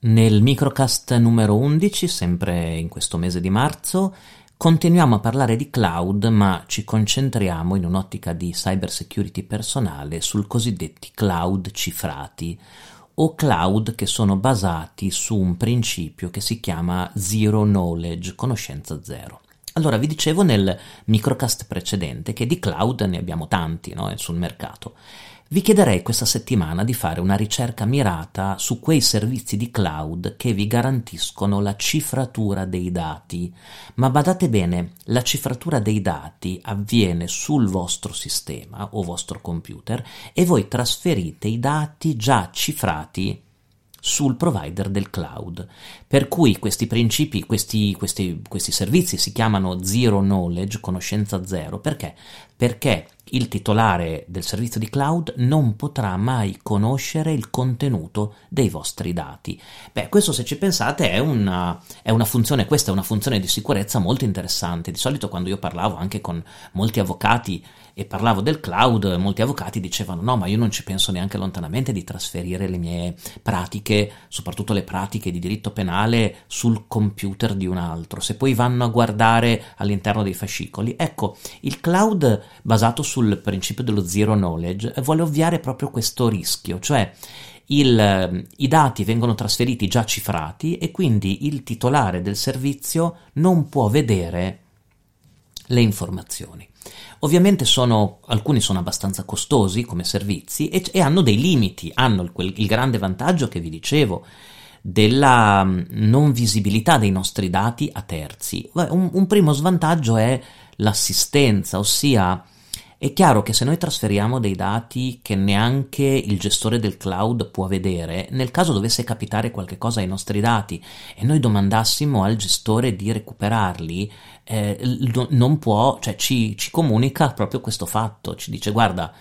Nel microcast numero 11, sempre in questo mese di marzo, continuiamo a parlare di cloud, ma ci concentriamo in un'ottica di cyber security personale sul cosiddetti cloud cifrati o cloud che sono basati su un principio che si chiama zero knowledge, conoscenza zero. Allora, vi dicevo nel microcast precedente che di cloud ne abbiamo tanti no, sul mercato. Vi chiederei questa settimana di fare una ricerca mirata su quei servizi di cloud che vi garantiscono la cifratura dei dati. Ma badate bene, la cifratura dei dati avviene sul vostro sistema o vostro computer e voi trasferite i dati già cifrati sul provider del cloud. Per cui questi principi, questi, questi, questi servizi si chiamano zero knowledge, conoscenza zero, perché? Perché il titolare del servizio di cloud non potrà mai conoscere il contenuto dei vostri dati. Beh, questo se ci pensate è una, è una, funzione, questa è una funzione di sicurezza molto interessante. Di solito quando io parlavo anche con molti avvocati e parlavo del cloud, molti avvocati dicevano no, ma io non ci penso neanche lontanamente di trasferire le mie pratiche, soprattutto le pratiche di diritto penale, sul computer di un altro. Se poi vanno a guardare all'interno dei fascicoli, ecco, il cloud basato sul principio dello zero knowledge vuole ovviare proprio questo rischio, cioè il, i dati vengono trasferiti già cifrati e quindi il titolare del servizio non può vedere le informazioni. Ovviamente sono, alcuni sono abbastanza costosi come servizi e, e hanno dei limiti, hanno il, quel, il grande vantaggio che vi dicevo della mm, non visibilità dei nostri dati a terzi. Un, un primo svantaggio è l'assistenza, ossia è chiaro che se noi trasferiamo dei dati che neanche il gestore del cloud può vedere, nel caso dovesse capitare qualcosa ai nostri dati e noi domandassimo al gestore di recuperarli, eh, non può, cioè ci, ci comunica proprio questo fatto, ci dice guarda,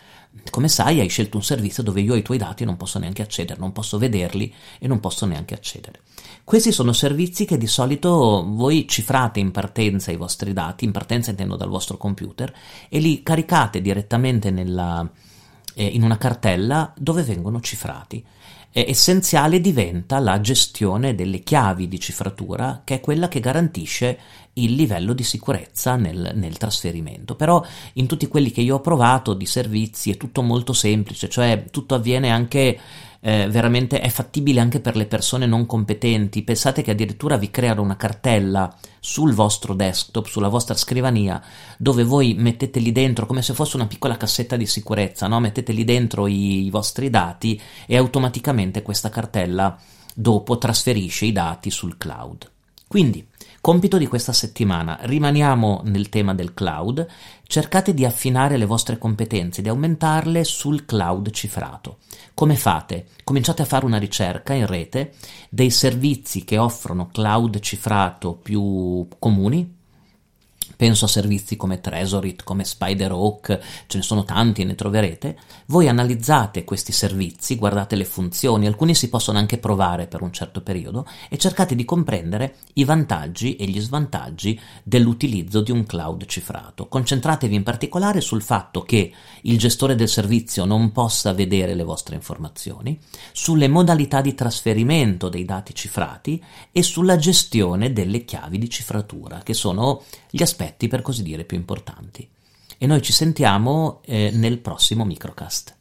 come sai hai scelto un servizio dove io ai tuoi dati non posso neanche accedere, non posso vederli e non posso neanche accedere. Questi sono servizi che di solito voi cifrate in partenza i vostri dati, in partenza intendo dal vostro computer, e li caricate direttamente nella, eh, in una cartella dove vengono cifrati. Essenziale diventa la gestione delle chiavi di cifratura, che è quella che garantisce il livello di sicurezza nel, nel, trasferimento. Però in tutti quelli che io ho provato di servizi è tutto molto semplice, cioè tutto avviene anche eh, veramente è fattibile anche per le persone non competenti. Pensate che addirittura vi creano una cartella sul vostro desktop, sulla vostra scrivania, dove voi mettete lì dentro come se fosse una piccola cassetta di sicurezza, no? mettete lì dentro i, i vostri dati e automaticamente questa cartella dopo trasferisce i dati sul cloud. Quindi, compito di questa settimana, rimaniamo nel tema del cloud, cercate di affinare le vostre competenze, di aumentarle sul cloud cifrato. Come fate? Cominciate a fare una ricerca in rete dei servizi che offrono cloud cifrato più comuni, penso a servizi come Tresorit, come SpiderHawk, ce ne sono tanti e ne troverete, voi analizzate questi servizi, guardate le funzioni, alcuni si possono anche provare per un certo periodo e cercate di comprendere i vantaggi e gli svantaggi dell'utilizzo di un cloud cifrato. Concentratevi in particolare sul fatto che il gestore del servizio non possa vedere le vostre informazioni, sulle modalità di trasferimento dei dati cifrati e sulla gestione delle chiavi di cifratura, che sono gli aspetti per così dire più importanti. E noi ci sentiamo eh, nel prossimo microcast.